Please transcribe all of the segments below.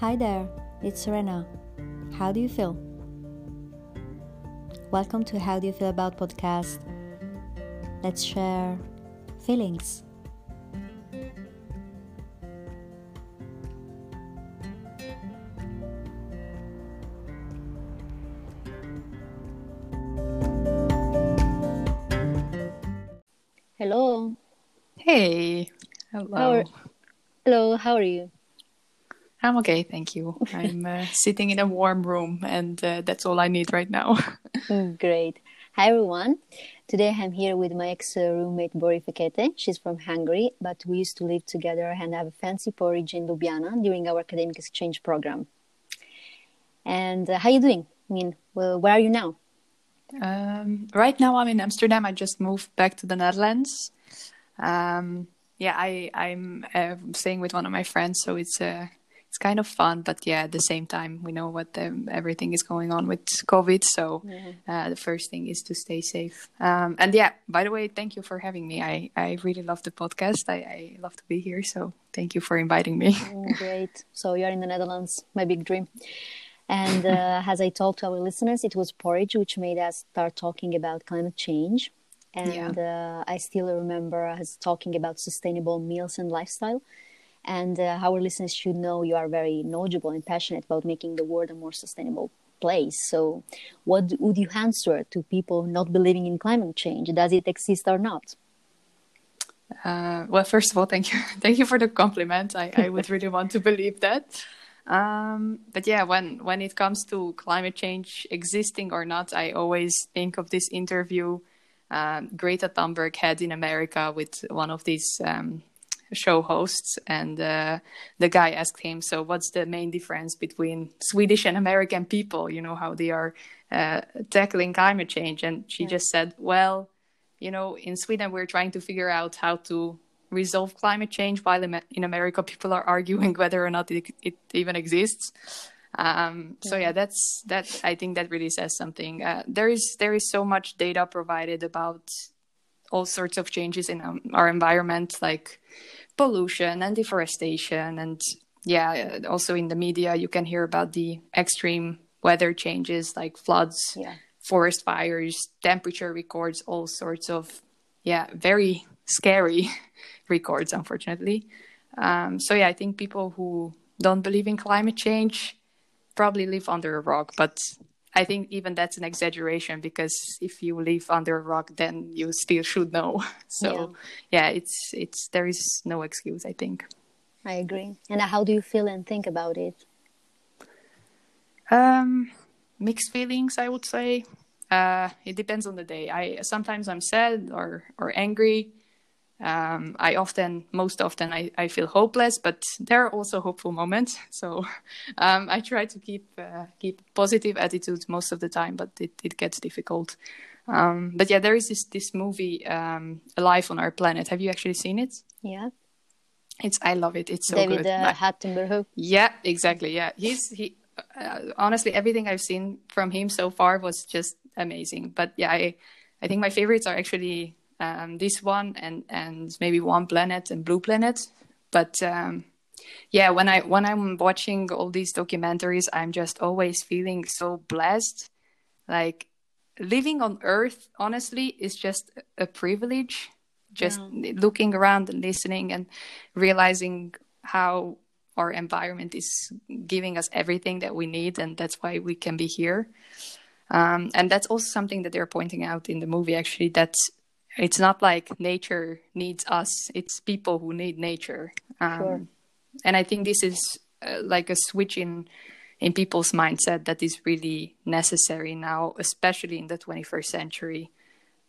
Hi there, it's Serena. How do you feel? Welcome to How Do You Feel About podcast. Let's share feelings. Hello. Hey. Hello. How are, hello, how are you? I'm okay, thank you. I'm uh, sitting in a warm room, and uh, that's all I need right now. Mm, Great. Hi everyone. Today I'm here with my ex roommate Bori Fekete. She's from Hungary, but we used to live together and have a fancy porridge in Ljubljana during our academic exchange program. And uh, how are you doing? I mean, well, where are you now? um, right now, I'm in Amsterdam. I just moved back to the Netherlands. Um, yeah, I I'm uh, staying with one of my friends, so it's uh, it's kind of fun. But yeah, at the same time, we know what um, everything is going on with COVID. So uh, the first thing is to stay safe. Um, and yeah, by the way, thank you for having me. I I really love the podcast. I, I love to be here. So thank you for inviting me. Mm, Great. So you're in the Netherlands, my big dream. And uh, as I told to our listeners, it was porridge which made us start talking about climate change. And uh, I still remember us talking about sustainable meals and lifestyle. And uh, our listeners should know you are very knowledgeable and passionate about making the world a more sustainable place. So, what would you answer to people not believing in climate change? Does it exist or not? Uh, well, first of all, thank you, thank you for the compliment. I, I would really want to believe that. Um, but yeah, when when it comes to climate change existing or not, I always think of this interview um, Greta Thunberg had in America with one of these um, show hosts, and uh, the guy asked him, "So, what's the main difference between Swedish and American people? You know how they are uh, tackling climate change?" And she just said, "Well." you know, in Sweden, we're trying to figure out how to resolve climate change, while in in America, people are arguing whether or not it, it even exists. Um, so yeah, that's that. I think that really says something. Uh, there is there is so much data provided about all sorts of changes in um, our environment, like pollution and deforestation, and yeah, also in the media, you can hear about the extreme weather changes like floods Yeah. forest fires, temperature records, all sorts of, yeah, very scary records, unfortunately. Um, so, yeah, I think people who don't believe in climate change probably live under a rock. But I think even that's an exaggeration because if you live under a rock, then you still should know. So, yeah, it's it's there is no excuse. I think. I agree. And how do you feel and think about it? Um, mixed feelings, I would say. Uh, it depends on the day. I sometimes I'm sad or or angry. Um, I often, most often, I, I feel hopeless, but there are also hopeful moments. So um, I try to keep uh, keep positive attitudes most of the time, but it, it gets difficult. Um, but yeah, there is this this movie, um, A Life on Our Planet. Have you actually seen it? Yeah. It's I love it. It's so David good. uh, Attenborough. yeah, exactly. Yeah, he's he. Uh, honestly, everything I've seen from him so far was just amazing. But yeah, I, I think my favorites are actually um, this one and and maybe Our Planet and Blue Planet. But um, yeah, when I when I'm watching all these documentaries, I'm just always feeling so blessed. Like living on Earth, honestly, is just a privilege. Just looking around and listening and realizing how our environment is giving us everything that we need, and that's why we can be here. Um, and that's also something that they're pointing out in the movie. Actually, that it's not like nature needs us; it's people who need nature. Um, Sure. And I think this is uh, like a switch in in people's mindset that is really necessary now, especially in the 21st century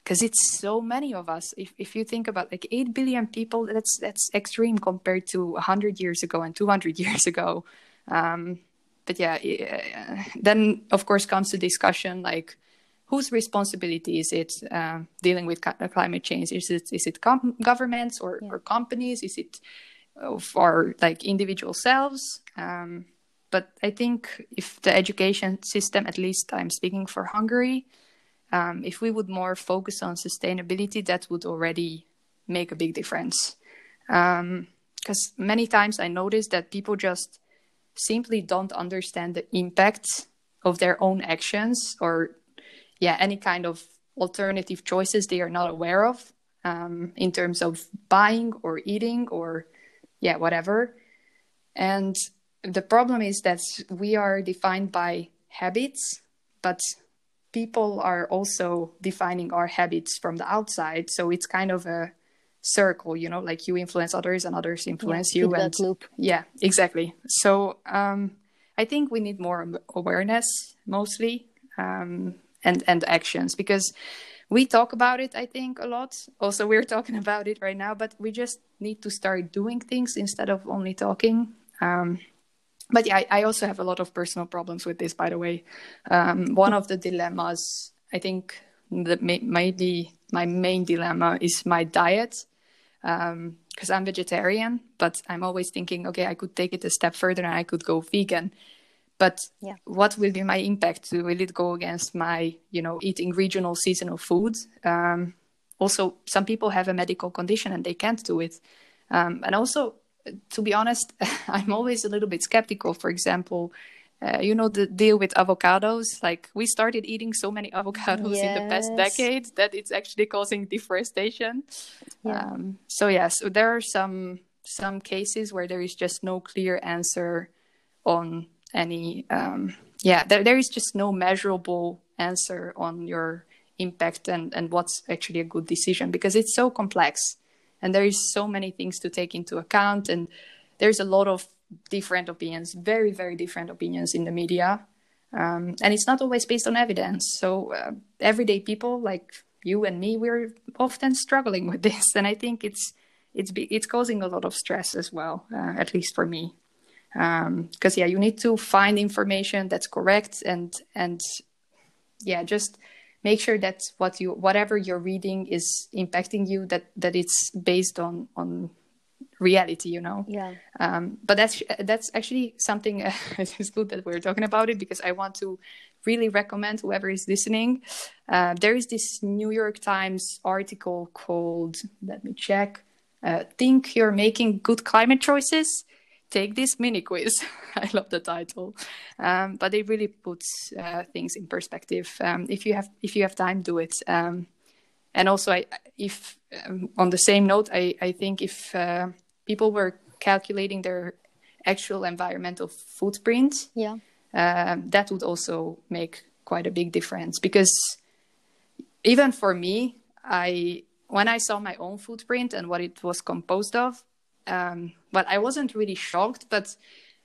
because it's so many of us if, if you think about like 8 billion people that's that's extreme compared to 100 years ago and 200 years ago um, but yeah eh, then of course comes the discussion like whose responsibility is it uh, dealing with climate change? Is it is it com- governments or, or companies? Is it uh, for like individual selves? Um, but i think if the education system at least i'm speaking for hungary um, if we would more focus on sustainability, that would already make a big difference. Because many times I notice that people just simply don't understand the impact of their own actions or yeah any kind of alternative choices they are not aware of um, in terms of buying or eating or yeah whatever. And the problem is that we are defined by habits but people are also defining our habits from the outside. So it's kind of a circle you know like you influence others and others influence yeah, you and loop. yeah exactly. So um, i think we need more awareness mostly. Um, and and actions because we talk about it i think a lot. Also we're talking about it right now but we just need to start doing things instead of only talking. Um, but yeah I, I, also have a lot of personal problems with this by the way. Um, one of the dilemmas i think that may, maybe my main dilemma is my diet because um, i'm vegetarian but i'm always thinking okay i could take it a step further and i could go vegan but yeah. what will be my impact will it go against my you know eating regional seasonal foods um, also some people have a medical condition and they can't do it um, and also to be honest i'm always a little bit skeptical for example uh, you know the deal with avocados like we started eating so many avocados yes. in the past decade that it's actually causing deforestation yeah. Um, so yes yeah, so there are some some cases where there is just no clear answer on any um, yeah there, there is just no measurable answer on your impact and and what's actually a good decision because it's so complex and there is so many things to take into account and there's a lot of different opinions very very different opinions in the media um, and it's not always based on evidence. So uh, everyday people like you and me we're often struggling with this and i think it's it's it's causing a lot of stress as well uh, at least for me because um, yeah you need to find information that's correct and and yeah just make sure that what you whatever you're reading is impacting you that that it's based on on reality you know? Yeah. Um, but that's that's actually something uh, it's good that we're talking about it because i want to really recommend whoever is listening. Uh, there is this new york times article called let me check uh, think you're making good climate choices take this mini quiz. I love the title, um, but it really puts uh, things in perspective. Um, if you have if you have time, do it. Um, and also, I, if um, on the same note, I, I think if uh, people were calculating their actual environmental footprint, yeah, uh, that would also make quite a big difference. Because even for me, I when I saw my own footprint and what it was composed of, um, but I wasn't really shocked, but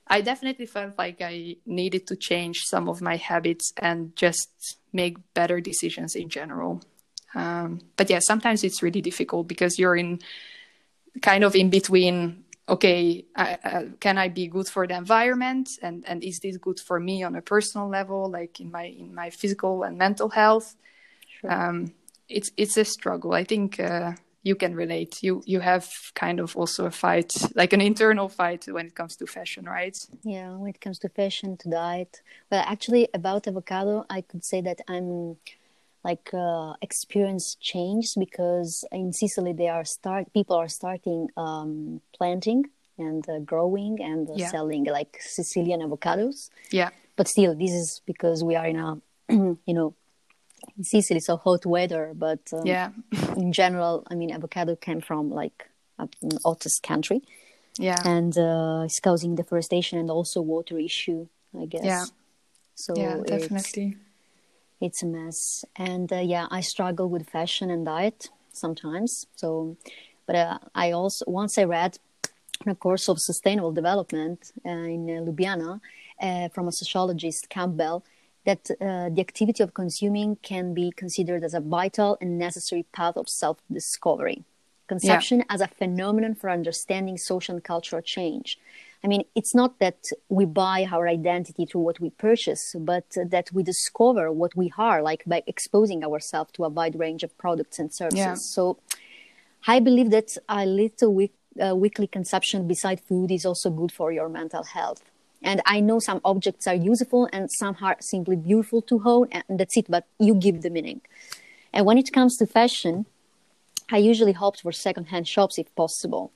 I definitely felt like I needed to change some of my habits and just make better decisions in general. Um, but yeah, sometimes it's really difficult because you're in kind of in between. Okay, uh, can I be good for the environment, and and is this good for me on a personal level, like in my in my physical and mental health? Sure. Um, it's it's a struggle. I think. Uh, you can relate. You you have kind of also a fight, like an internal fight when it comes to fashion, right? Yeah, when it comes to fashion, to diet. Well, actually, about avocado, I could say that I'm like uh, experience changed because in Sicily they are start people are starting um, planting and uh, growing and uh, yeah. selling like Sicilian avocados. Yeah. But still, this is because we are in a you know in Sicily, so hot weather. But um, yeah, in general, I mean, avocado came from like an hottest country. Yeah, and uh, it's causing deforestation and also water issue, I guess. Yeah. So yeah, definitely. It's, it's a mess, and uh, yeah, I struggle with fashion and diet sometimes. So, but uh, I also once I read a course of sustainable development uh, in uh, Ljubljana uh, from a sociologist Campbell that uh, the activity of consuming can be considered as a vital and necessary path of self discovery. Consumption yeah. as a phenomenon for understanding social and cultural change. I mean, it's not that we buy our identity through what we purchase, but that we discover what we are, like by exposing ourselves to a wide range of products and services. Yeah. So I believe that a little week, uh, weekly consumption beside food is also good for your mental health. And I know some objects are useful and some are simply beautiful to hold, and that's it, but you give the meaning. And when it comes to fashion, I usually opt for secondhand shops if possible.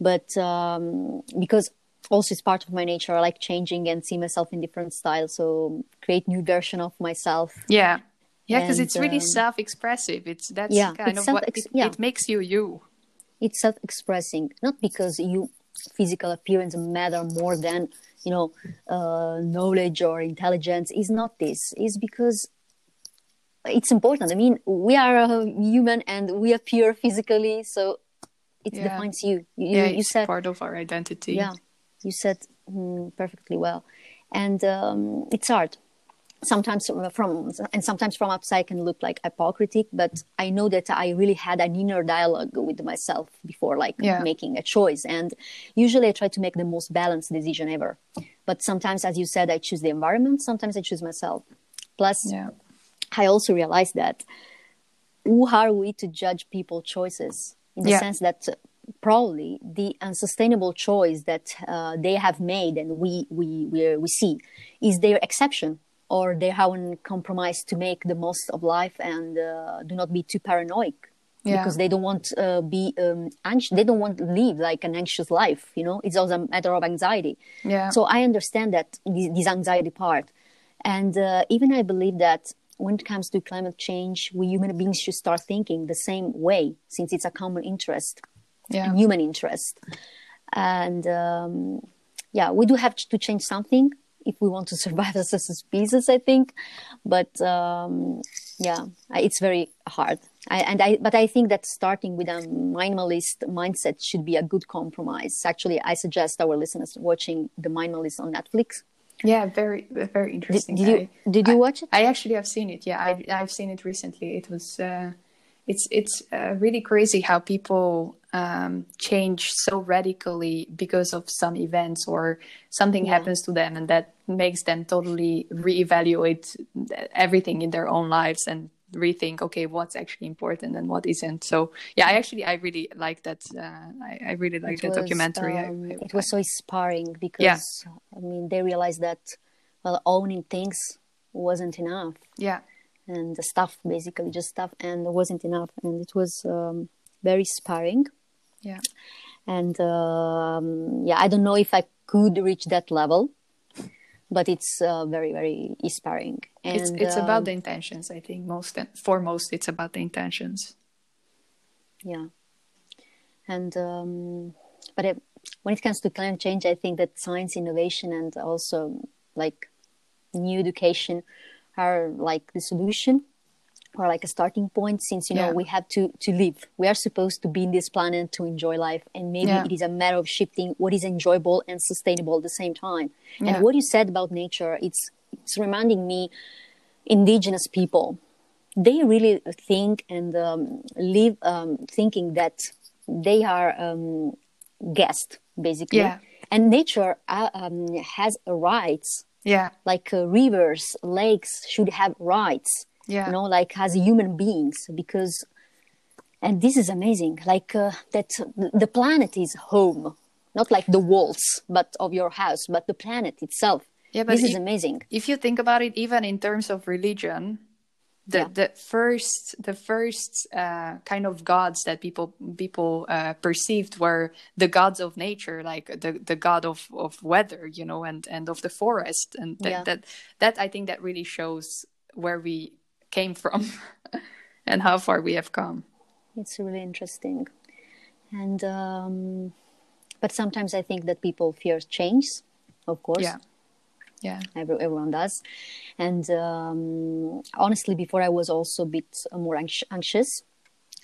But um, because also it's part of my nature. I like changing and see myself in different styles. So create new version of myself. Yeah. Yeah, because it's really um, self-expressive. It's that's yeah, kind of what it, yeah. it makes you you. It's self-expressing, not because you physical appearance matter more than you know uh, knowledge or intelligence. Is not this. Is because it's important. I mean, we are a human and we appear physically, so it yeah. defines you. You, yeah, you said part of our identity. Yeah, you said mm, perfectly well, and um, it's hard sometimes from and sometimes from outside can look like hypocritic but i know that i really had an inner dialogue with myself before like yeah. making a choice and usually i try to make the most balanced decision ever but sometimes as you said i choose the environment sometimes i choose myself plus yeah. i also realize that who are we to judge people choices in the yeah. sense that probably the unsustainable choice that uh, they have made and we we we, we see is their exception or they haven't compromised to make the most of life and uh, do not be too paranoid yeah. because they don't want uh, be um, anxious they don't want to live like an anxious life you know? It's also a matter of anxiety. Yeah. So i understand that this anxiety part. And uh, even i believe that when it comes to climate change we human beings should start thinking the same way since it's a common interest yeah. human interest. And um, yeah we do have to change something if we want to survive as a species, I think. But um, yeah, it's very hard. I, and I, but I think that starting with a minimalist mindset should be a good compromise. Actually, I suggest our listeners watching the Minimalist on Netflix. Yeah, very, very interesting. Did, did you I, did you watch it? I actually have seen it. Yeah, I, I've seen it recently. It was, uh, it's it's uh, really crazy how people um, change so radically because of some events or something yeah. happens to them and that makes them totally reevaluate everything in their own lives and rethink okay what's actually important and what isn't so yeah i actually i really like that uh, I, I, really like that documentary um, I, I, it was so inspiring because yeah. i mean they realized that well owning things wasn't enough yeah and the stuff basically just stuff and it wasn't enough and it was um, very inspiring yeah. And um, yeah i don't know if i could reach that level but it's uh, very very inspiring and it's, it's um, about the intentions i think most foremost it's about the intentions. Yeah. And um, but it, when it comes to climate change i think that science innovation and also like new education are like the solution or like a starting point since you know yeah. we have to to live we are supposed to be in this planet to enjoy life and maybe yeah. it is a matter of shifting what is enjoyable and sustainable at the same time yeah. and what you said about nature it's it's reminding me indigenous people they really think and um, live um, thinking that they are um, guests basically and nature uh, um, has rights yeah. Like uh, rivers lakes should have rights yeah. you know like as human beings because and this is amazing like uh, that the planet is home not like the walls but of your house but the planet itself. Yeah but this if, is amazing. if you think about it even in terms of religion the yeah. the first the first uh, kind of gods that people people uh, perceived were the gods of nature, like the the god of of weather, you know, and and of the forest, and that yeah. that, that I think that really shows where we came from and how far we have come. It's really interesting, and um, but sometimes I think that people fear change, of course. Yeah yeah. Every, everyone does. And um, honestly before i was also a bit more anxious.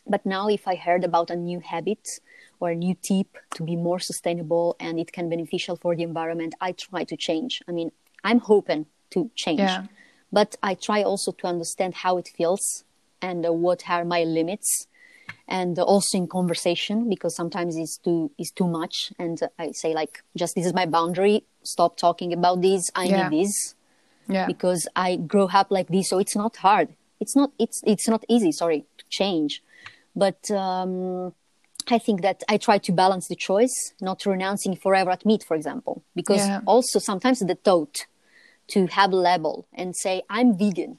But now if i heard about a new habit or a new tip to be more sustainable and it can be beneficial for the environment i try to change. I mean i'm hoping to change. Yeah. but i try also to understand how it feels and uh, what are my limits and also in conversation because sometimes it's too it's too much. And i say like just this is my boundary. Stop talking about this. I yeah. need this. Yeah. Because i grow up like this so it's not hard. It's not it's it's not easy sorry to change. But um I think that I try to balance the choice, not renouncing forever at meat, for example, because yeah. also sometimes the thought to have a label and say I'm vegan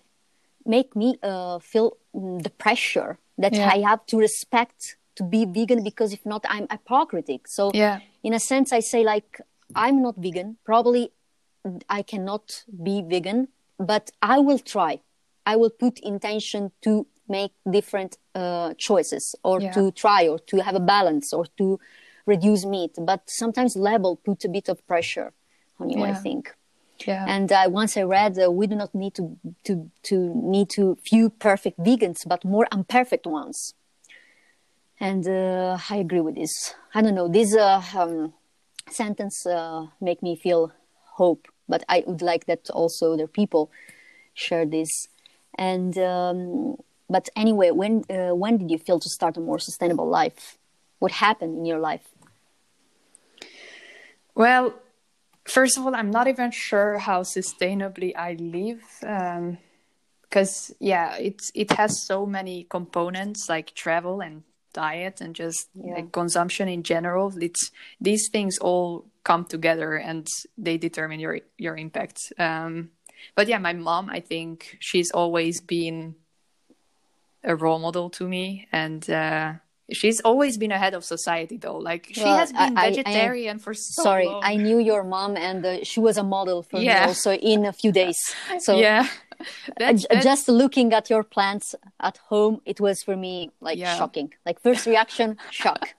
make me uh, feel mm, the pressure that yeah. I have to respect to be vegan because if not, I'm hypocritic. So yeah. in a sense, I say like I'm not vegan. Probably I cannot be vegan, but I will try. I will put intention to make different uh, choices or yeah. to try or to have a balance or to reduce meat. But sometimes label puts a bit of pressure on you, yeah. I think. Yeah. And uh, once I read, uh, we do not need to, to, to need to few perfect vegans, but more imperfect ones. And uh, I agree with this. I don't know. This uh, um, sentence uh, make me feel hope, but I would like that also other people share this. And um, but anyway, when uh, when did you feel to start a more sustainable life? What happened in your life? Well, first of all, I'm not even sure how sustainably I live. because um, yeah, it's it has so many components like travel and diet and just yeah. like consumption in general. It's these things all come together and they determine your your impact. Um, but yeah, my mom, I think she's always been a role model to me, and uh, she's always been ahead of society though. Like she well, has been I, vegetarian I, I, for so sorry, long. I knew your mom, and uh, she was a model for yeah. me also in a few days. So yeah. That's, that's... just looking at your plants at home it was for me like yeah. shocking like first reaction shock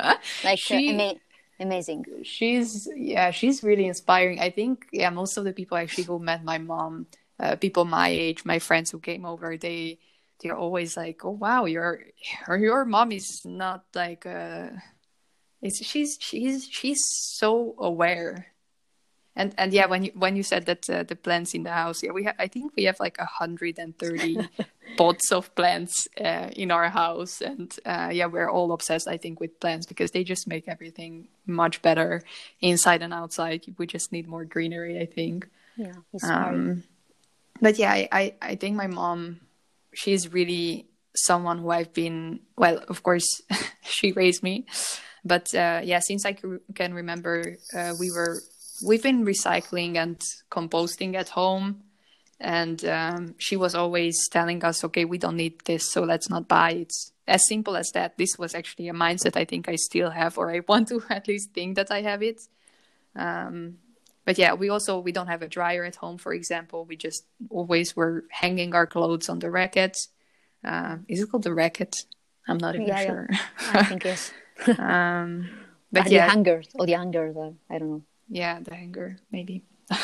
like she, uh, ama- amazing she's yeah she's really inspiring i think yeah most of the people actually who met my mom uh, people my age my friends who came over they they're always like oh wow your your mom is not like uh it's she's she's she's so aware. And and yeah when you when you said that uh, the plants in the house yeah we have i think we have like 130 pots of plants uh, in our house. And uh, yeah we're all obsessed i think with plants because they just make everything much better inside and outside. We just need more greenery i think. Yeah um, but yeah I, I i think my mom she's really someone who i've been well of course she raised me. But uh, yeah since i can remember uh, we were we've been recycling and composting at home. And um, she was always telling us okay we don't need this so let's not buy it. It's as simple as that. This was actually a mindset i think i still have or i want to at least think that i have it. Um, but yeah we also we don't have a dryer at home for example. We just always were hanging our clothes on the racket uh, is it called the racket? I'm not even yeah, sure. Yeah. i think yes um, but yeah the hangers or the hanger. i don't know. Yeah the hanger maybe.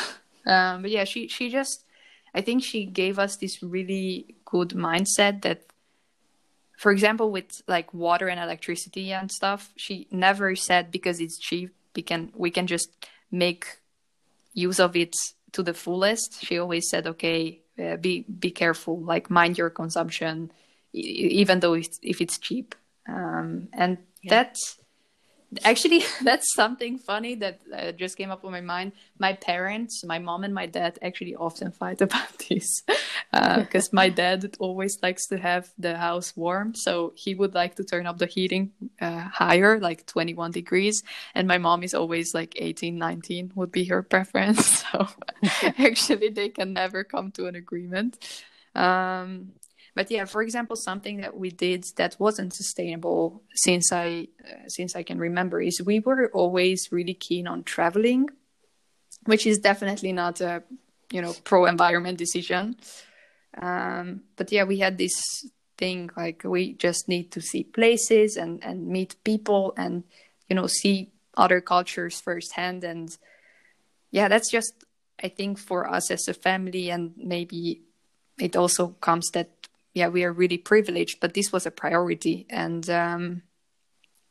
Um, but yeah she she just i think she gave us this really good mindset that for example with like water and electricity and stuff she never said because it's cheap we can we can just make use of it to the fullest she always said okay uh, be be careful like mind your consumption even though it's, if it's cheap um, and yeah. that's actually that's something funny that uh, just came up on my mind. My parents my mom and my dad actually often fight about this because uh, my dad always likes to have the house warm so he would like to turn up the heating uh, higher like 21 degrees and my mom is always like 18 19 would be her preference so actually they can never come to an agreement. Um, but yeah for example something that we did that wasn't sustainable since i uh, since i can remember is we were always really keen on traveling which is definitely not a you know pro environment decision. Um, but yeah we had this thing like we just need to see places and and meet people and you know see other cultures firsthand. And yeah that's just i think for us as a family. And maybe it also comes that yeah we are really privileged but this was a priority. And um,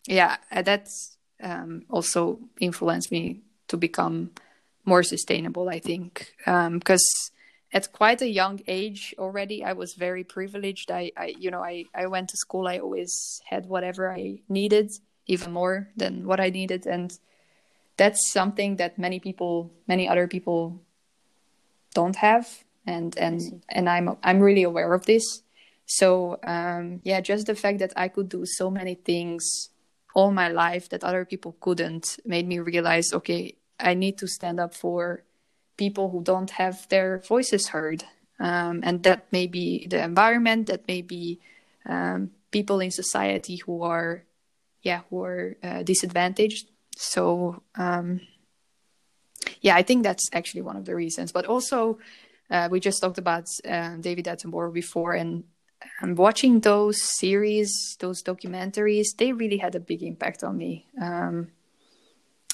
yeah uh, that's um, also influenced me to become more sustainable i think. Because um, at quite a young age already i was very privileged. I, I you know I, I went to school i always had whatever i needed even more than what i needed. And that's something that many people many other people don't have. And and and i'm i'm really aware of this so um, yeah just the fact that i could do so many things all my life that other people couldn't made me realize okay i need to stand up for people who don't have their voices heard um, and that may be the environment that may be um, people in society who are yeah who are uh, disadvantaged so um, yeah, I think that's actually one of the reasons. But also, uh, we just talked about uh, David Attenborough before, and and watching those series, those documentaries, they really had a big impact on me. Um,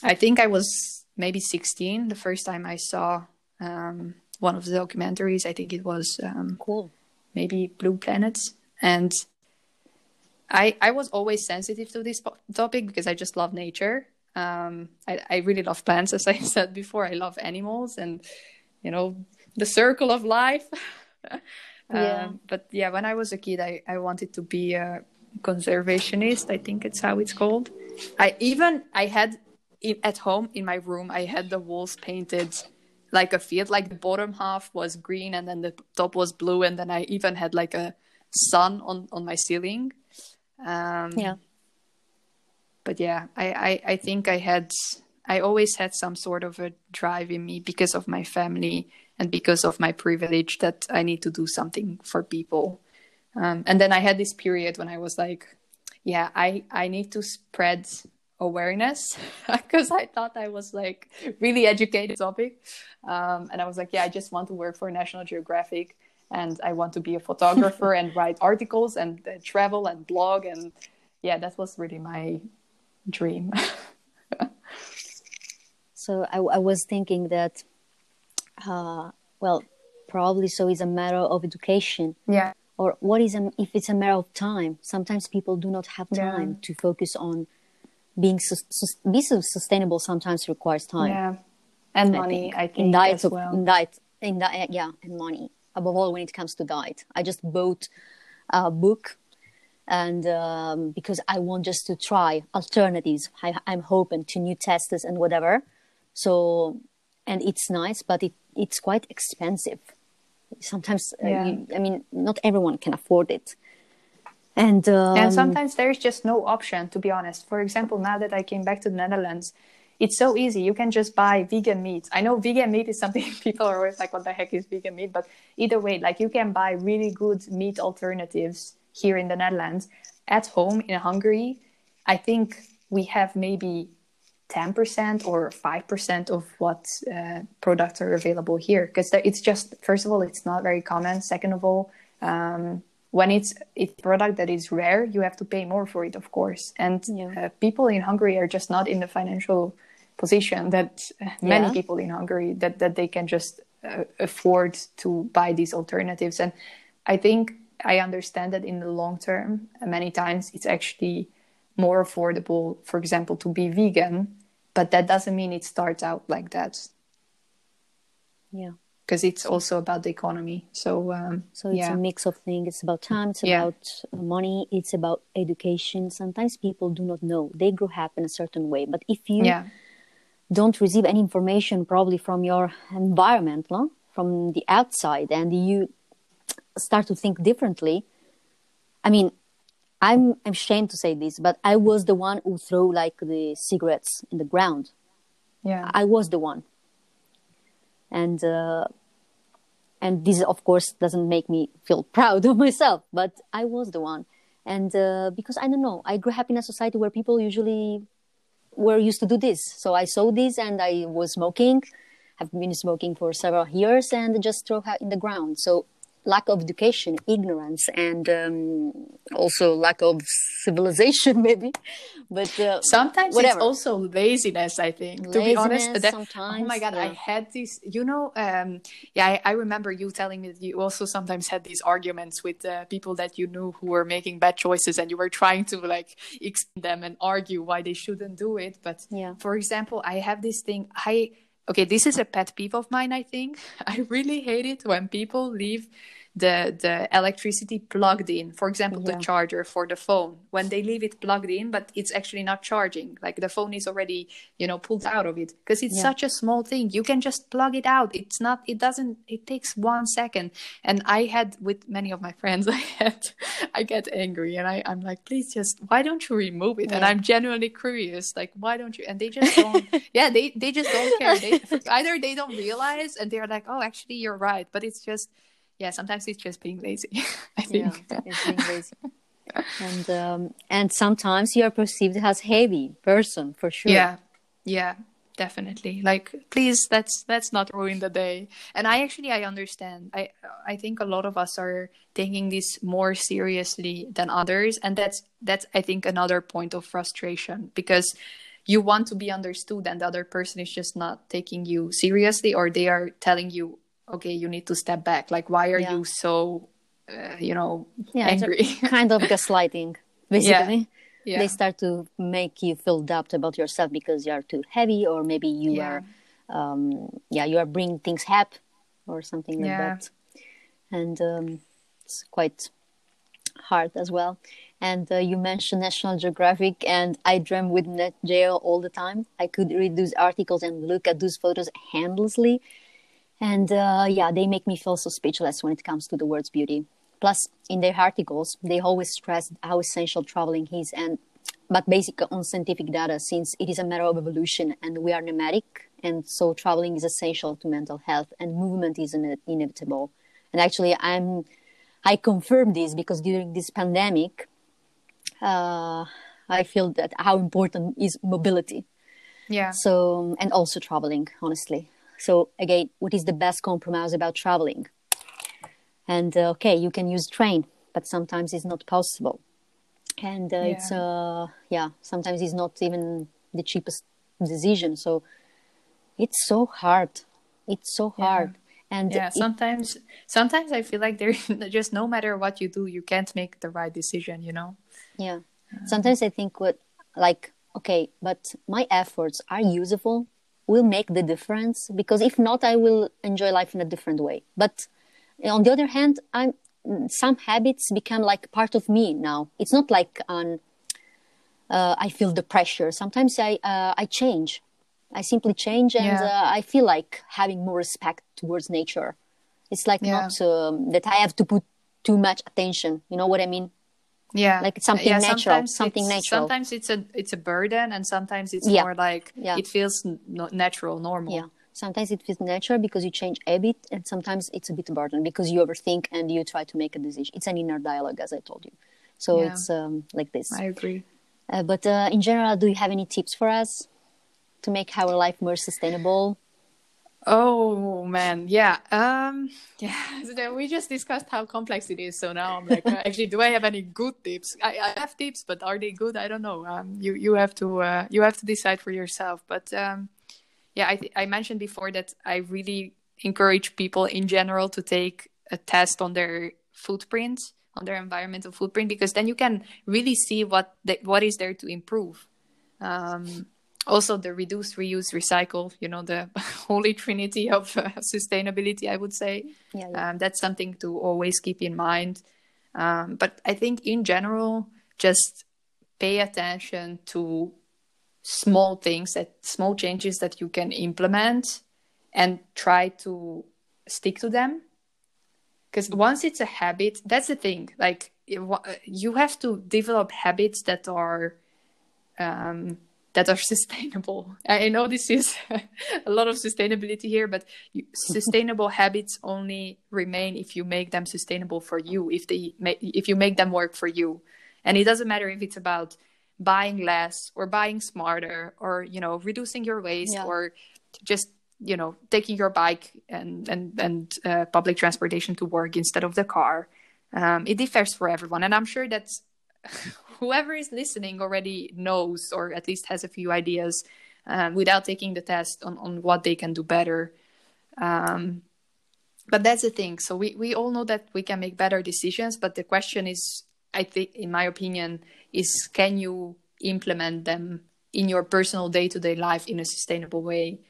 I think I was maybe 16 the first time I saw um, one of the documentaries. I think it was um, cool, maybe Blue Planets, and I I was always sensitive to this topic because I just love nature. Um, I, I really love plants, as I said before. I love animals, and you know the circle of life. yeah. Um, but yeah, when I was a kid, I, I wanted to be a conservationist. I think it's how it's called. I even I had in, at home in my room, I had the walls painted like a field. Like the bottom half was green, and then the top was blue, and then I even had like a sun on on my ceiling. Um, yeah. But yeah, I, I I think I had I always had some sort of a drive in me because of my family and because of my privilege that I need to do something for people. Um, and then I had this period when I was like, yeah, I, I need to spread awareness because I thought I was like really educated topic. Um, and I was like, yeah, I just want to work for National Geographic and I want to be a photographer and write articles and uh, travel and blog. And yeah, that was really my dream. so I, I was thinking that uh, well, probably so is a matter of education. Yeah. Or what is a, if it's a matter of time? Sometimes people do not have time yeah. to focus on being su- be sustainable. Sometimes requires time. Yeah. And I money, think. I think. In diet, as well. in diet, in diet, yeah, and money. Above all, when it comes to diet, I just bought a book and um, because I want just to try alternatives. I, am open to new tests and whatever. So, and it's nice, but it it's quite expensive. Sometimes, yeah. uh, you, I mean, not everyone can afford it. And, um, and sometimes there's just no option, to be honest. For example, now that I came back to the Netherlands, it's so easy. You can just buy vegan meat. I know vegan meat is something people are always like, what the heck is vegan meat? But either way, like you can buy really good meat alternatives here in the Netherlands. At home in Hungary, I think we have maybe 10% or 5% of what uh, products are available here because it's just first of all it's not very common second of all um, when it's a product that is rare you have to pay more for it of course and yeah. uh, people in hungary are just not in the financial position that uh, many yeah. people in hungary that, that they can just uh, afford to buy these alternatives and i think i understand that in the long term many times it's actually more affordable, for example, to be vegan, but that doesn't mean it starts out like that. Yeah. Because it's also about the economy. So, um, so it's yeah. a mix of things. It's about time. It's yeah. about money. It's about education. Sometimes people do not know. They grow up in a certain way. But if you yeah. don't receive any information, probably from your environment, no? from the outside, and you start to think differently, I mean, I'm I'm ashamed to say this, but I was the one who threw like the cigarettes in the ground. Yeah, I was the one. And uh, and this of course doesn't make me feel proud of myself, but I was the one. And uh, because I don't know, I grew up in a society where people usually were used to do this. So I saw this and I was smoking. I've been smoking for several years and just throw it in the ground. So lack of education, ignorance, and um, also lack of civilization, maybe. But uh, sometimes whatever. it's also laziness. I think, laziness, to be honest. That, sometimes, oh my god, yeah. I had these. You know, um, yeah, I, I, remember you telling me that you also sometimes had these arguments with uh, people that you knew who were making bad choices, and you were trying to like explain them and argue why they shouldn't do it. But yeah. for example, I have this thing. I okay, this is a pet peeve of mine. I think I really hate it when people leave the the electricity plugged in for example yeah. the charger for the phone. When they leave it plugged in but it's actually not charging like the phone is already you know pulled out of it. Because it's yeah. such a small thing. You can just plug it out. It's not it doesn't it takes one second. And i had with many of my friends i had i get angry and i i'm like please just why don't you remove it? Yeah. and i'm genuinely curious like why don't you and they just don't yeah they they just don't care. They, either they don't realize and they're like oh actually you're right. But it's just yeah, sometimes it's just being lazy. I think yeah, it's being lazy. and um, and sometimes you are perceived as heavy person for sure. Yeah, yeah, definitely like please let's let's not ruin the day and i actually i understand i i think a lot of us are taking this more seriously than others and that's that's i think another point of frustration because you want to be understood and the other person is just not taking you seriously or they are telling you okay you need to step back. Like why are yeah. you so uh, you know yeah, angry? kind of gaslighting basically. Yeah. Yeah. they start to make you feel doubt about yourself because you are too heavy or maybe you are um, yeah you are bringing things up or something like yeah. that. And um, it's quite hard as well. And uh, you mentioned national geographic and i dream with Nat Geo all the time. I could read those articles and look at those photos endlessly and uh, yeah they make me feel so speechless when it comes to the world's beauty Plus, in their articles, they always stress how essential traveling is, and but basically on scientific data, since it is a matter of evolution and we are nomadic, and so traveling is essential to mental health, and movement is inevitable. And actually, I'm I confirm this because during this pandemic, uh, I feel that how important is mobility. Yeah. So and also traveling, honestly. So again, what is the best compromise about traveling? and uh, okay you can use train but sometimes it's not possible. And uh, yeah. it's uh yeah sometimes it's not even the cheapest decision. So it's so hard. It's so hard. Yeah. and yeah it, sometimes sometimes i feel like there's just no matter what you do you can't make the right decision you know? Yeah. Sometimes i think what like okay but my efforts are useful will make the difference because if not i will enjoy life in a different way but on the other hand, I'm some habits become like part of me now. It's not like on. Uh, I feel the pressure. Sometimes I uh, I change. I simply change, and yeah. uh, I feel like having more respect towards nature. It's like yeah. not um, that I have to put too much attention. You know what I mean? Yeah, like something yeah, natural, something natural. Sometimes it's a it's a burden, and sometimes it's more like it feels n- natural, normal. Yeah, sometimes it feels natural because you change a bit and sometimes it's a bit burden because you overthink and you try to make a decision. It's an inner dialogue as i told you. So yeah. it's um, like this. I agree. Uh, but uh, in general do you have any tips for us to make our life more sustainable oh man. Yeah um yeah So then we just discussed how complex it is. So now i'm like uh, actually do i have any good tips? I, I, have tips but are they good? I don't know. Um you you have to uh, you have to decide for yourself. But um yeah, I, th- I mentioned before that I really encourage people in general to take a test on their footprint, on their environmental footprint, because then you can really see what the, what is there to improve. Um, also, the reduce, reuse, recycle, you know, the holy trinity of uh, sustainability, I would say. Yeah, yeah. Um, that's something to always keep in mind. Um, but I think in general, just pay attention to small things that small changes that you can implement and try to stick to them because once it's a habit that's the thing like you have to develop habits that are um, that are sustainable. I know this is a lot of sustainability here but sustainable habits only remain if you make them sustainable for you if they make, if you make them work for you. And it doesn't matter if it's about buying less or buying smarter or you know reducing your waste yeah. or just you know taking your bike and and and uh, public transportation to work instead of the car. Um, it differs for everyone and i'm sure that whoever is listening already knows or at least has a few ideas um, without taking the test on, on what they can do better. Um, but that's the thing. So we, we all know that we can make better decisions but the question is i think in my opinion is can you implement them in your personal day-to-day life in a sustainable way?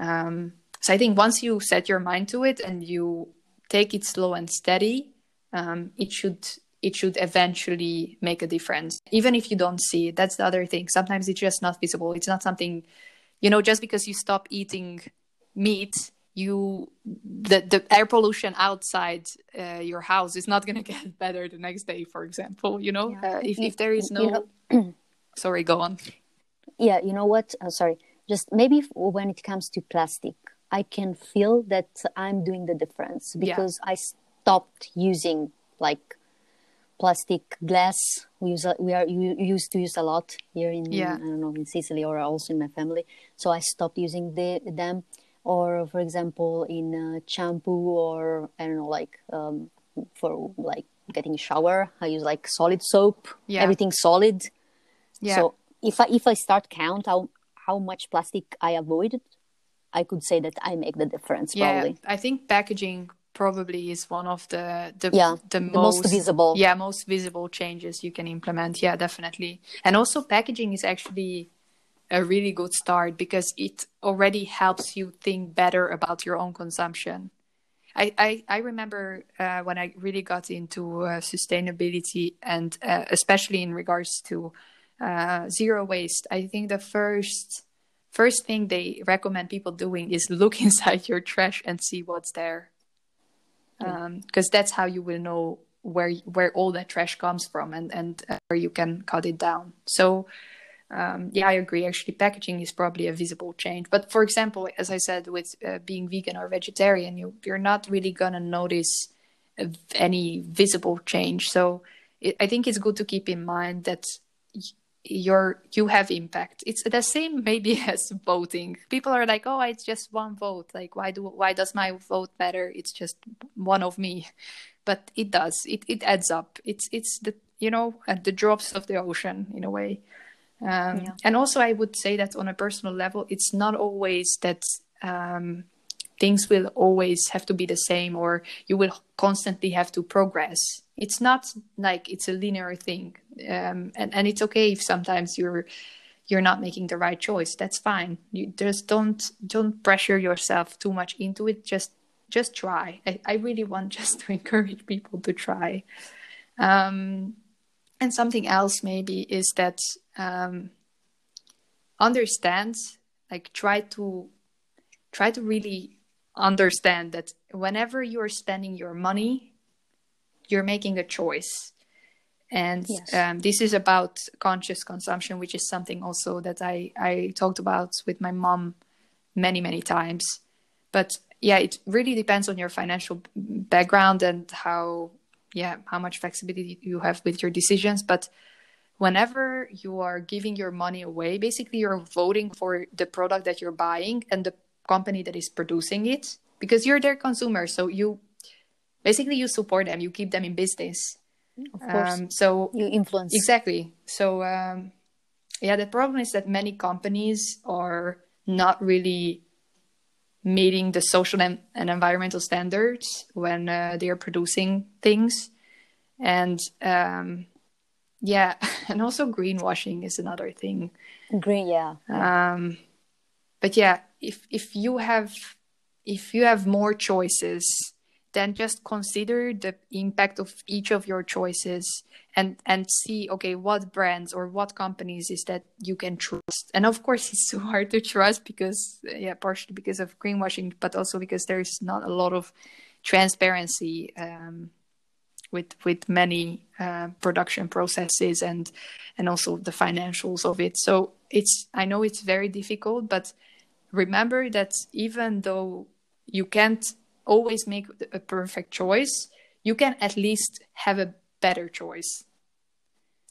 Um, so i think once you set your mind to it and you take it slow and steady um, it should it should eventually make a difference. Even if you don't see it that's the other thing. Sometimes it's just not visible. It's not something you know just because you stop eating meat you the the air pollution outside uh, your house is not going to get better the next day for example you know? Yeah. uh, if, if there is no you know, sorry go on. Yeah you know what? Uh, sorry. Just maybe when it comes to plastic i can feel that i'm doing the difference because yeah. i stopped using like plastic glass we use we are you used to use a lot here in Yeah. I don't know in Sicily or also in my family. So I stopped using the, them. Or for example, in uh, shampoo or I don't know like um, for like getting a shower, I use like solid soap. Yeah. Everything solid. Yeah. So if I if I start count how how much plastic I avoided, I could say that I make the difference yeah, probably. I think packaging probably is one of the the Yeah, the, the most visible. Yeah, most visible changes you can implement. Yeah, definitely. And also packaging is actually a really good start because it already helps you think better about your own consumption. I, I, I remember uh, when I really got into uh, sustainability and uh, especially in regards to uh, zero waste. I think the first first thing they recommend people doing is look inside your trash and see what's there, because that's how you will know where where all that trash comes from and and uh, where you can cut it down. So. Um, yeah, I agree. Actually, packaging is probably a visible change. But for example, as I said, with uh, being vegan or vegetarian, you you're not really gonna notice any visible change. So it, I think it's good to keep in mind that y- you're you have impact. It's the same maybe as voting. People are like, "Oh, it's just one vote. Like, why do why does my vote matter? It's just one of me." But it does. It it adds up. It's it's the you know uh, the drops of the ocean in a way. Um, Yeah. And also, I would say that on a personal level, it's not always that um, things will always have to be the same or you will constantly have to progress. It's not like it's a linear thing, um, and and it's okay if sometimes you're you're not making the right choice. That's fine. You just don't don't pressure yourself too much into it. Just just try. I, I really want just to encourage people to try. Um, and something else maybe is that um, understand like try to try to really understand that whenever you're spending your money you're making a choice. And Yes. um, this is about conscious consumption which is something also that i i talked about with my mom many many times. But yeah it really depends on your financial background and how yeah how much flexibility you have with your decisions. But whenever you are giving your money away basically you're voting for the product that you're buying and the company that is producing it because you're their consumer so you basically you support them you keep them in business Of course, um, so you influence. Exactly. So um, yeah, the problem is that many companies are not really meeting the social and, and environmental standards when uh, they are producing things, and um, yeah, and also greenwashing is another thing. Green, yeah. Um, but yeah, if if you have if you have more choices, then just consider the impact of each of your choices and and see okay what brands or what companies is that you can trust. And of course, it's so hard to trust because yeah, partially because of greenwashing, but also because there's not a lot of transparency. Um, with with many uh, production processes and and also the financials of it. So it's I know it's very difficult, but remember that even though you can't always make a perfect choice, you can at least have a better choice.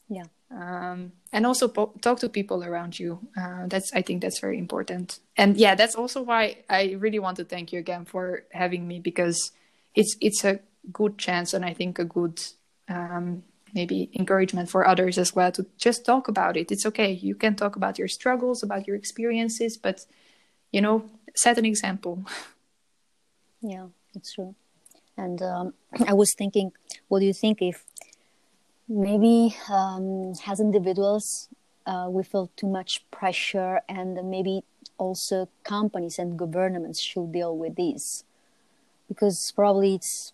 Yeah. Um, and also po- talk to people around you. Uh, that's I think that's very important. And yeah, that's also why I really want to thank you again for having me because it's it's a good chance and I think a good um, maybe encouragement for others as well to just talk about it. It's okay. You can talk about your struggles, about your experiences, but you know, set an example. Yeah, it's true. And um, I was thinking, what do you think if maybe um, as individuals uh, we feel too much pressure, and maybe also companies and governments should deal with this because probably it's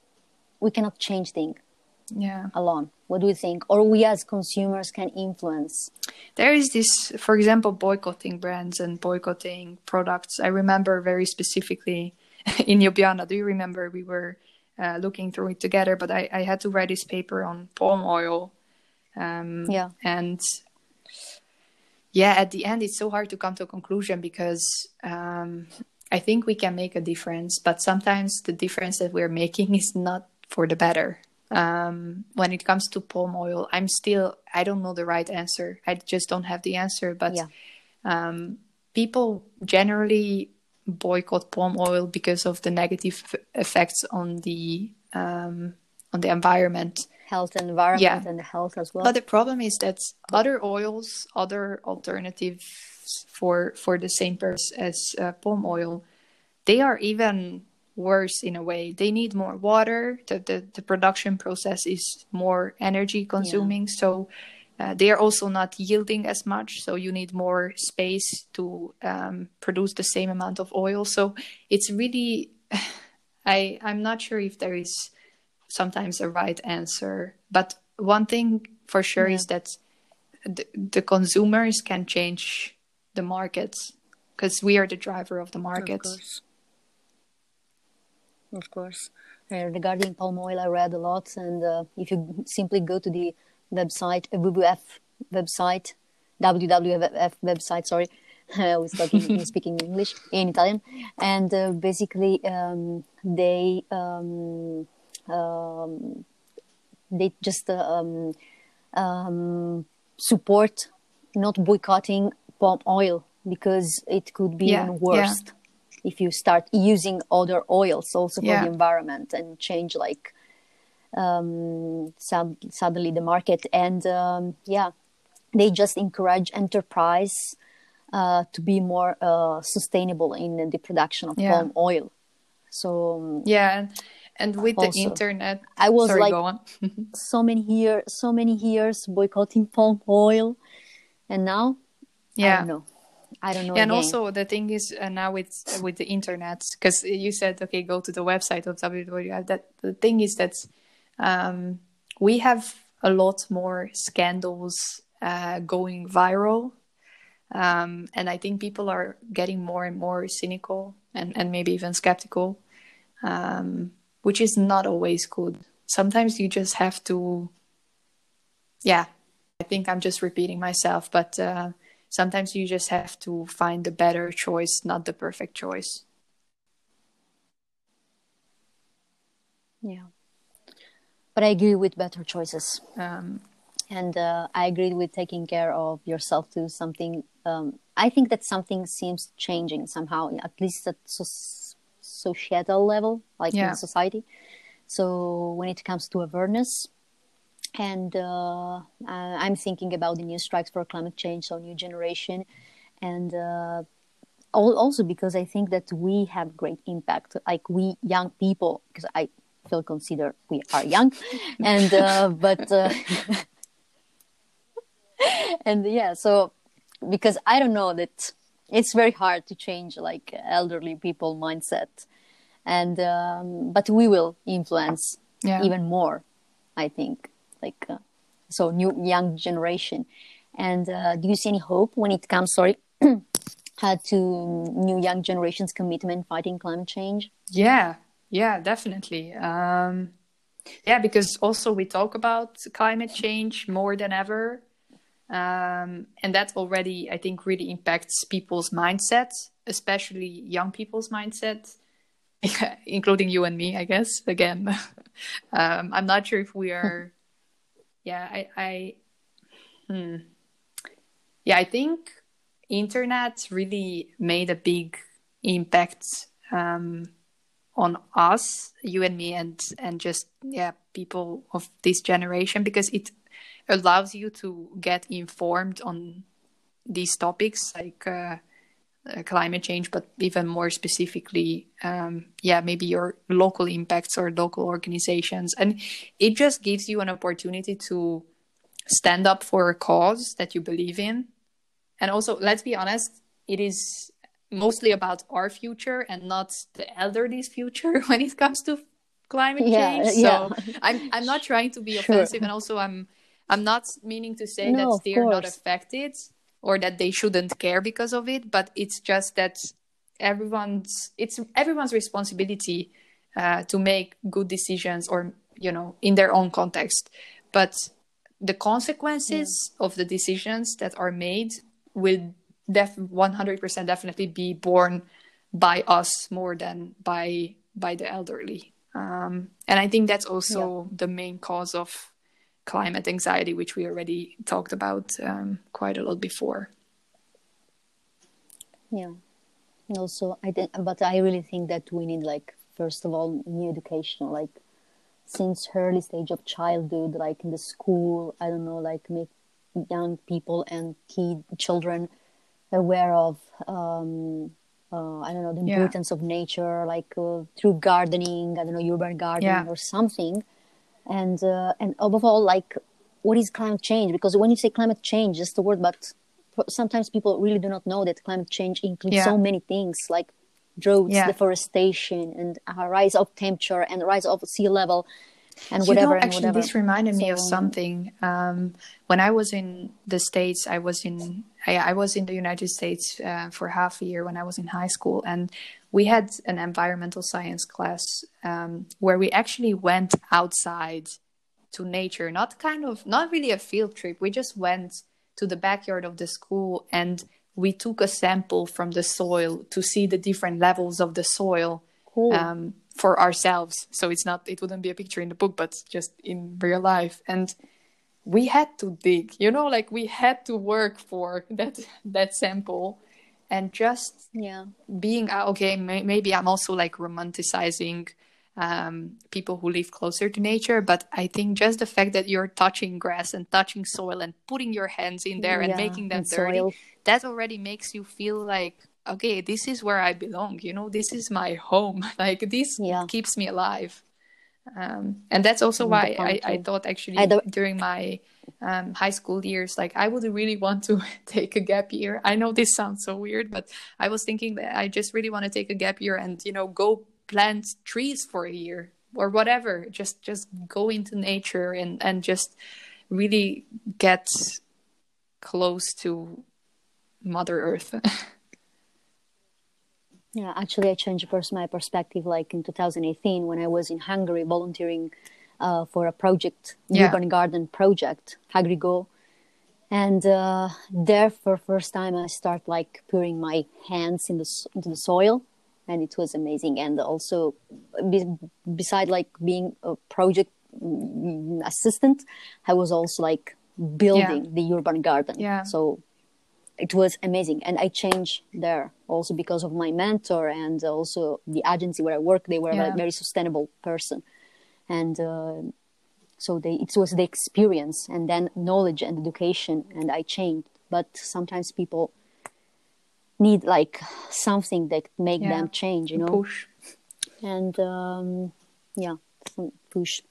we cannot change things Yeah. alone. What do you think? Or we as consumers can influence? There is this, for example, boycotting brands and boycotting products. I remember very specifically in Ljubljana. Do you remember we were uh, looking through it together? But I, I had to write this paper on palm oil. Um, Yeah. And yeah, at the end, it's so hard to come to a conclusion because um, I think we can make a difference, but sometimes the difference that we're making is not for the better. Um, when it comes to palm oil, I'm still I don't know the right answer. I just don't have the answer. But Yeah. um, people generally boycott palm oil because of the negative effects on the um, on the environment. Health and environment Yeah. and the health as well. But the problem is that other oils, other alternatives for for the same purpose as uh, palm oil, they are even worse in a way. They need more water. The the, the production process is more energy consuming, so uh, they are also not yielding as much. So you need more space to um, produce the same amount of oil. So it's really, I I'm not sure if there is sometimes a right answer. But one thing for sure Yeah. is that the, the consumers can change the markets because we are the driver of the markets. course. Of course. Uh, regarding palm oil, I read a lot, and uh, if you simply go to the website, uh, WWF website, WWF website, sorry, I was talking, speaking English in Italian, and uh, basically um, they um, um, they just uh, um, um, support not boycotting palm oil because it could be Yeah, even yeah. If you start using other oils also for Yeah. the environment and change like um, sad, suddenly the market and um, yeah they just encourage enterprise uh, to be more uh, sustainable in the production of Yeah. palm oil so um, Yeah, and, with the internet, I was sorry, like- go on. so many years so many years boycotting palm oil and now I yeah, don't know I don't know and also the thing is uh, now with with the internet because you said okay go to the website of WWF that the thing is that um, we have a lot more scandals uh, going viral. Um, and I think people are getting more and more cynical and, and maybe even skeptical um, which is not always good. Sometimes you just have to yeah I think I'm just repeating myself but uh, sometimes you just have to find the better choice, not the perfect choice. yeah but I agree with better choices Um, and uh, I agree with taking care of yourself too. Something um, I think that something seems changing somehow, at least at so- societal level, like Yeah. in society. So when it comes to awareness, and uh, I'm thinking about the new strikes for climate change, so new generation, and uh, also because I think that we have great impact, like we young people, because I feel consider we are young, and uh, but. Uh, and yeah so because i don't know that it's very hard to change like elderly people mindset and um, but we will influence Yeah. even more i think like uh, so new young generation and uh, do you see any hope when it comes sorry uh, to new young generations commitment fighting climate change yeah, yeah, definitely. Um, yeah, because also we talk about climate change more than ever. Um, and that already, I think, really impacts people's mindset, especially young people's mindset, including you and me, I guess. Again, um, I'm not sure if we are. Yeah, I, I, hmm. yeah, I think internet really made a big impact um, on us, you and me, and and just yeah, people of this generation because it allows you to get informed on these topics like uh, uh, climate change, but even more specifically, um, yeah, maybe your local impacts or local organizations, and it just gives you an opportunity to stand up for a cause that you believe in, and also let's be honest, it is mostly about our future and not the elderly's future when it comes to climate Yeah, change. yeah. So I'm I'm not trying to be Sure. offensive, and also I'm I'm not meaning to say No, that they are not affected or that they shouldn't care because of it, but it's just that everyone's it's everyone's responsibility uh, to make good decisions or you know in their own context. But the consequences of the decisions that are made will def 100% definitely be borne by us more than by by the elderly um, and i think that's also yeah. the main cause of climate anxiety which we already talked about um, quite a lot before yeah and also i think but i really think that we need like first of all new education like since early stage of childhood like in the school i don't know like make young people and kid children aware of um, uh, I don't know the importance yeah. of nature, like uh, through gardening. I don't know urban gardening yeah. or something, and uh, and above all, like what is climate change? Because when you say climate change, just the word, but sometimes people really do not know that climate change includes yeah. so many things, like droughts, deforestation, and a rise of temperature and rise of sea level and whatever. You know, actually, whatever. this reminded me so, of something. Um, when I was in the states, I was in I, I was in the United States uh, for half a year when I was in high school, and we had an environmental science class um, where we actually went outside to nature. Not kind of not really a field trip. We just went to the backyard of the school and we took a sample from the soil to see the different levels of the soil. Cool. Um, for ourselves. So it's not it wouldn't be a picture in the book, but just in real life. And we had to dig, you know, like we had to work for that that sample and just yeah being uh, okay may, maybe i'm also like romanticizing um, people who live closer to nature but i think just the fact that you're touching grass and touching soil and putting your hands in there and making them dirty soil. that already makes you feel like okay this is where i belong you know this is my home like this yeah. keeps me alive um, and that's also why I, I, thought actually during my um, high school years like i would really want to take a gap year. I know this sounds so weird but i was thinking that i just really want to take a gap year and you know go plant trees for a year or whatever. Just just go into nature and and just really get close to mother earth Yeah, actually, I changed my perspective like in 2018 when I was in Hungary volunteering uh, for a project, yeah. urban garden project, Hagrigo. And uh, there, for first time, I start like putting my hands in the into the soil, and it was amazing. And also, be, beside like being a project mm, assistant, I was also like building yeah. the urban garden. Yeah. So it was amazing. And i changed there also because of my mentor and also the agency where i work. They were yeah. a very sustainable person. And uh, so they, it was the experience and then knowledge and education and i changed. But sometimes people need like something that make yeah. them change you know? Push. And um, yeah push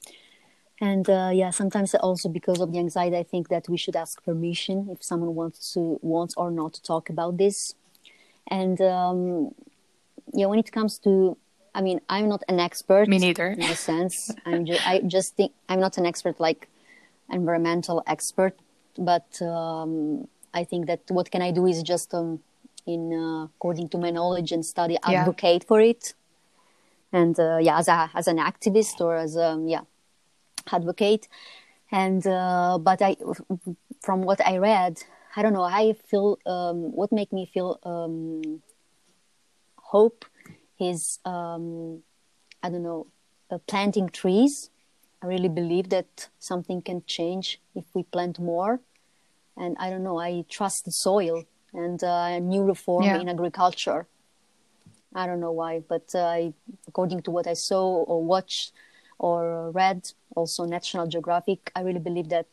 and uh, yeah sometimes also because of the anxiety i think that we should ask permission if someone wants to wants or not to talk about this. And um, yeah when it comes to i mean i'm not an expert me neither. in a sense. I'm just i just think i'm not an expert like environmental expert. But um, i think that what can i do is just um, in uh, according to my knowledge and study advocate yeah. for it. And uh, yeah as a as an activist or as a yeah advocate. And uh, but i from what i read i don't know i feel um, what make me feel um, hope is um, i don't know uh, planting trees. I really believe that something can change if we plant more. And i don't know i trust the soil and uh, new reform yeah. in agriculture. I don't know why but uh, according to what i saw or watched or read also National Geographic, I really believe that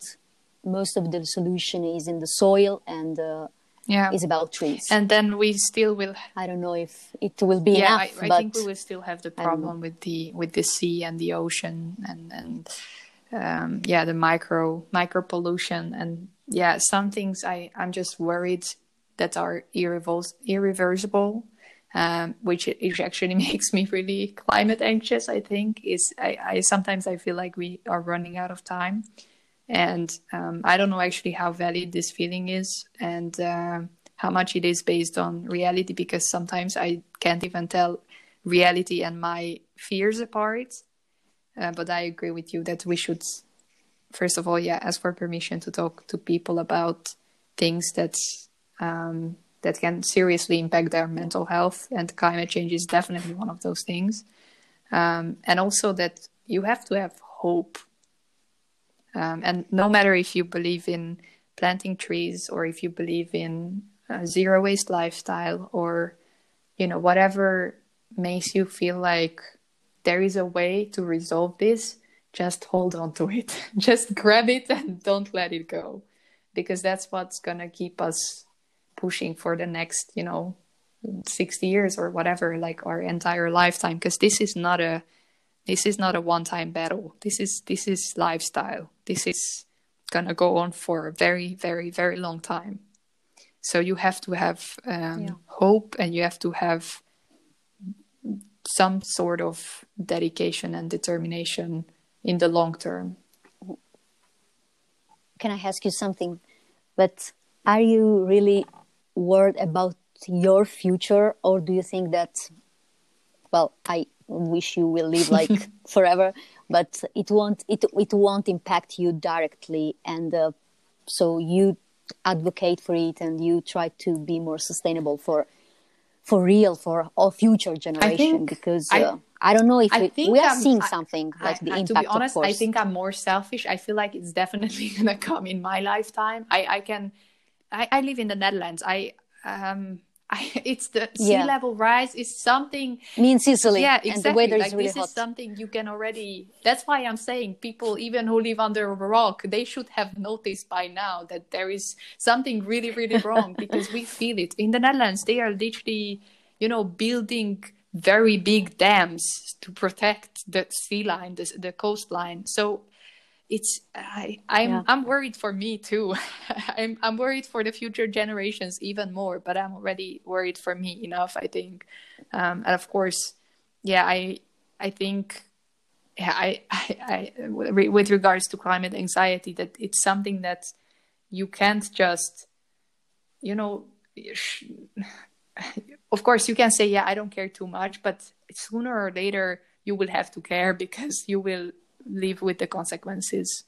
most of the solution is in the soil and uh, yeah. is about trees. And then we still will. I don't know if it will be yeah, enough. I, I think we will still have the problem with the with the sea and the ocean and and um, yeah, the micro micro pollution and yeah, some things I I'm just worried that are irreversible um, which which actually makes me really climate anxious. I think is I, I sometimes I feel like we are running out of time, and um, I don't know actually how valid this feeling is and uh, how much it is based on reality because sometimes I can't even tell reality and my fears apart. Uh, but I agree with you that we should, first of all, yeah, ask for permission to talk to people about things that um, that can seriously impact their mental health. And climate change is definitely one of those things. um, and also that you have to have hope. Um, and no matter if you believe in planting trees or if you believe in a zero waste lifestyle or you know whatever makes you feel like there is a way to resolve this just hold on to it just grab it and don't let it go because that's what's going to keep us pushing for the next you know 60 years or whatever like our entire lifetime because this is not a this is not a one time battle. This is this is lifestyle. This is gonna go on for a very very very long time. So you have to have um, yeah. hope and you have to have some sort of dedication and determination in the long term. Can i ask you something? But are you really worried about your future or do you think that well i wish you will live like forever but it won't it, it won't impact you directly and uh, so you advocate for it and you try to be more sustainable for for real for all future generation because uh, I, I, don't know if we, we, are I'm, seeing something I, like the impact. To be honest, I think I'm more selfish. I feel like it's definitely gonna come in my lifetime. I, I can, I, I live in the Netherlands. I um I, it's the sea yeah. level rise is something. Me in Sicily. Yeah, exactly. And the weather like, is really this hot. is something you can already. That's why I'm saying people, even who live under a rock, they should have noticed by now that there is something really, really wrong because we feel it. In the Netherlands, they are literally, you know, building very big dams to protect the sea line, the, the coastline. So it's I, I'm yeah. I'm worried for me too. I'm I'm worried for the future generations even more, but I'm already worried for me enough. I think, um, and of course, yeah, I I think, yeah, I I, I with regards to climate anxiety, that it's something that you can't just, you know. Of course, you can say, "Yeah, I don't care too much," but sooner or later you will have to care because you will live with the consequences.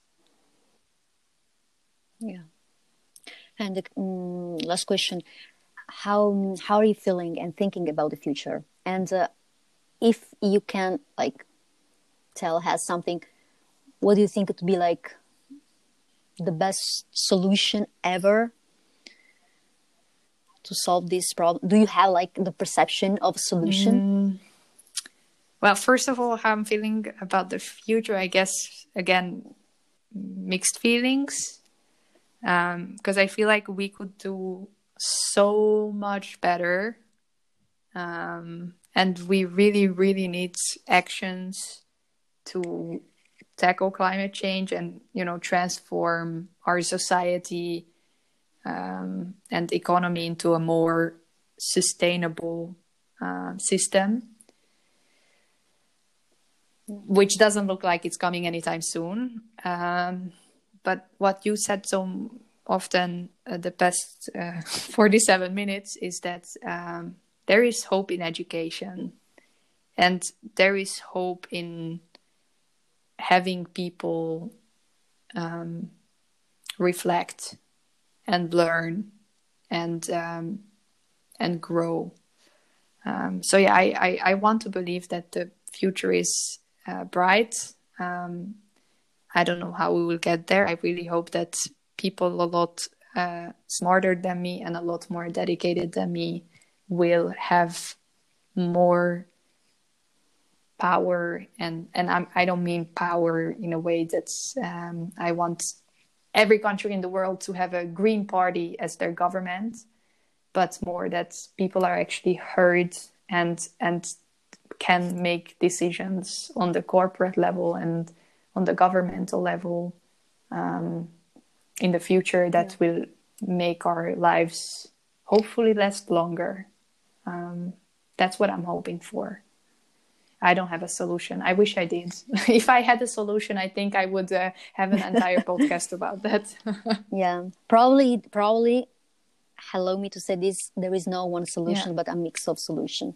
Yeah. And the um, last question: How how are you feeling and thinking about the future? And uh, if you can like tell has something, what do you think it would be like the best solution ever to solve this problem? Do you have like the perception of a solution? Mm well, first of all, how I'm feeling about the future, I guess, again, mixed feelings. Because um, I feel like we could do so much better. Um, and we really, really need actions to tackle climate change and, you know, transform our society um, and economy into a more sustainable uh, system which doesn't look like it's coming anytime soon. Um, but what you said so often, uh, the past uh, 47 minutes, is that um, there is hope in education and there is hope in having people um, reflect and learn and um, and grow. Um, so yeah, I, I, I want to believe that the future is uh, bright. Um, I don't know how we will get there. I really hope that people a lot uh, smarter than me and a lot more dedicated than me will have more power and and I'm, I don't mean power in a way that's um, I want every country in the world to have a green party as their government, but more that people are actually heard and and can make decisions on the corporate level and on the governmental level um, in the future that yeah. will make our lives hopefully last longer. Um, that's what I'm hoping for. I don't have a solution. I wish I did. if I had a solution, I think I would uh, have an entire podcast about that. yeah, probably, probably. Allow me to say this: there is no one solution, yeah. but a mix of solution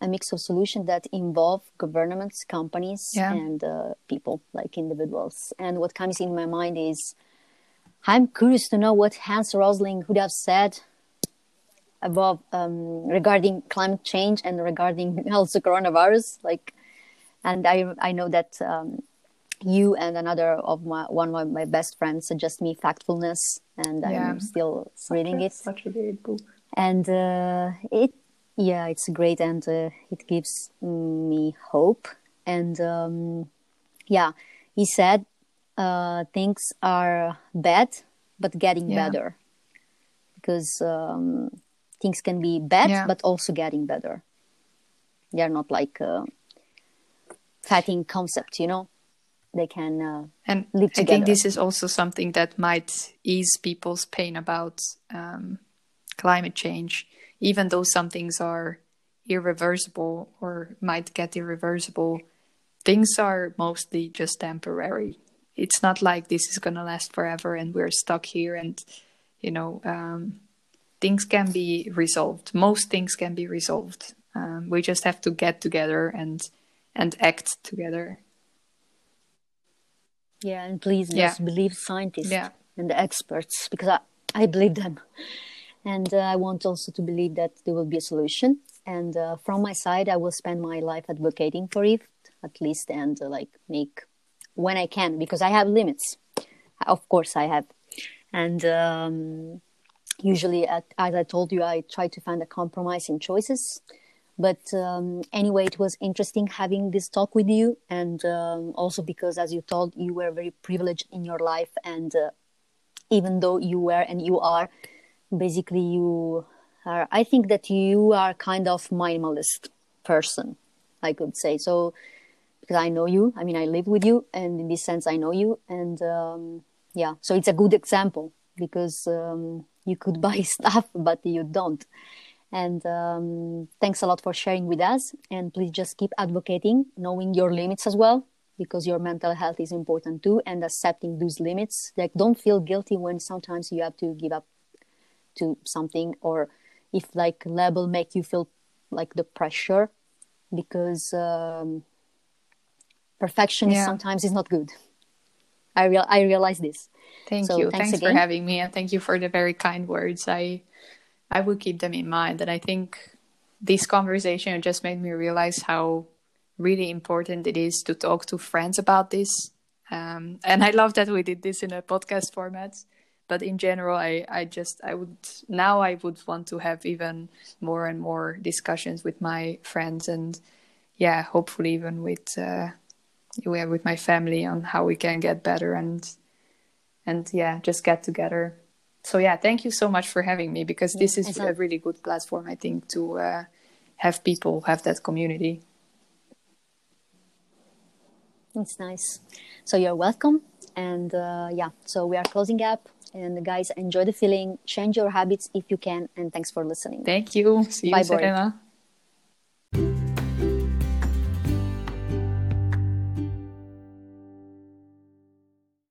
a mix of solutions that involve governments, companies, yeah. and uh, people, like individuals. And what comes in my mind is, I'm curious to know what Hans Rosling would have said about um, regarding climate change and regarding also coronavirus. Like, and I I know that um, you and another of my one of my best friends suggest me Factfulness, and yeah. I'm still such reading a, it. Such a great book. And uh, it, yeah, it's great, and uh, it gives me hope. And um, yeah, he said uh, things are bad, but getting yeah. better because um, things can be bad, yeah. but also getting better. They're not like uh, fighting concept, you know they can uh, and live together. I think this is also something that might ease people's pain about um, climate change, even though some things are irreversible or might get irreversible. Things are mostly just temporary. It's not like this is going to last forever and we're stuck here and, you know, um, things can be resolved. Most things can be resolved. Um, we just have to get together and and act together. Yeah, and please yeah. just believe scientists yeah. and the experts because I, I believe them. And uh, I want also to believe that there will be a solution. And uh, from my side, I will spend my life advocating for it at least and uh, like make when I can because I have limits. Of course, I have. And um, usually, at, as I told you, I try to find a compromise in choices but um, anyway it was interesting having this talk with you and um, also because as you told you were very privileged in your life and uh, even though you were and you are basically you are i think that you are kind of minimalist person i could say so because i know you i mean i live with you and in this sense i know you and um, yeah so it's a good example because um, you could buy stuff but you don't and um, thanks a lot for sharing with us. And please just keep advocating, knowing your limits as well, because your mental health is important too, and accepting those limits. Like, don't feel guilty when sometimes you have to give up to something, or if like label make you feel like the pressure, because um, perfection yeah. sometimes is not good. I real I realize this. Thank so, you. Thanks, thanks for having me, and thank you for the very kind words. I I would keep them in mind. And I think this conversation just made me realize how really important it is to talk to friends about this. Um, and I love that we did this in a podcast format. But in general, I, I just, I would, now I would want to have even more and more discussions with my friends and, yeah, hopefully even with, uh, yeah, with my family on how we can get better and, and yeah, just get together. So yeah thank you so much for having me because this is a really good platform i think to uh, have people have that community. It's nice. So you're welcome and uh, yeah so we are closing up and guys enjoy the feeling. Change your habits if you can. And thanks for listening. Thank you. See you Bye, Serena.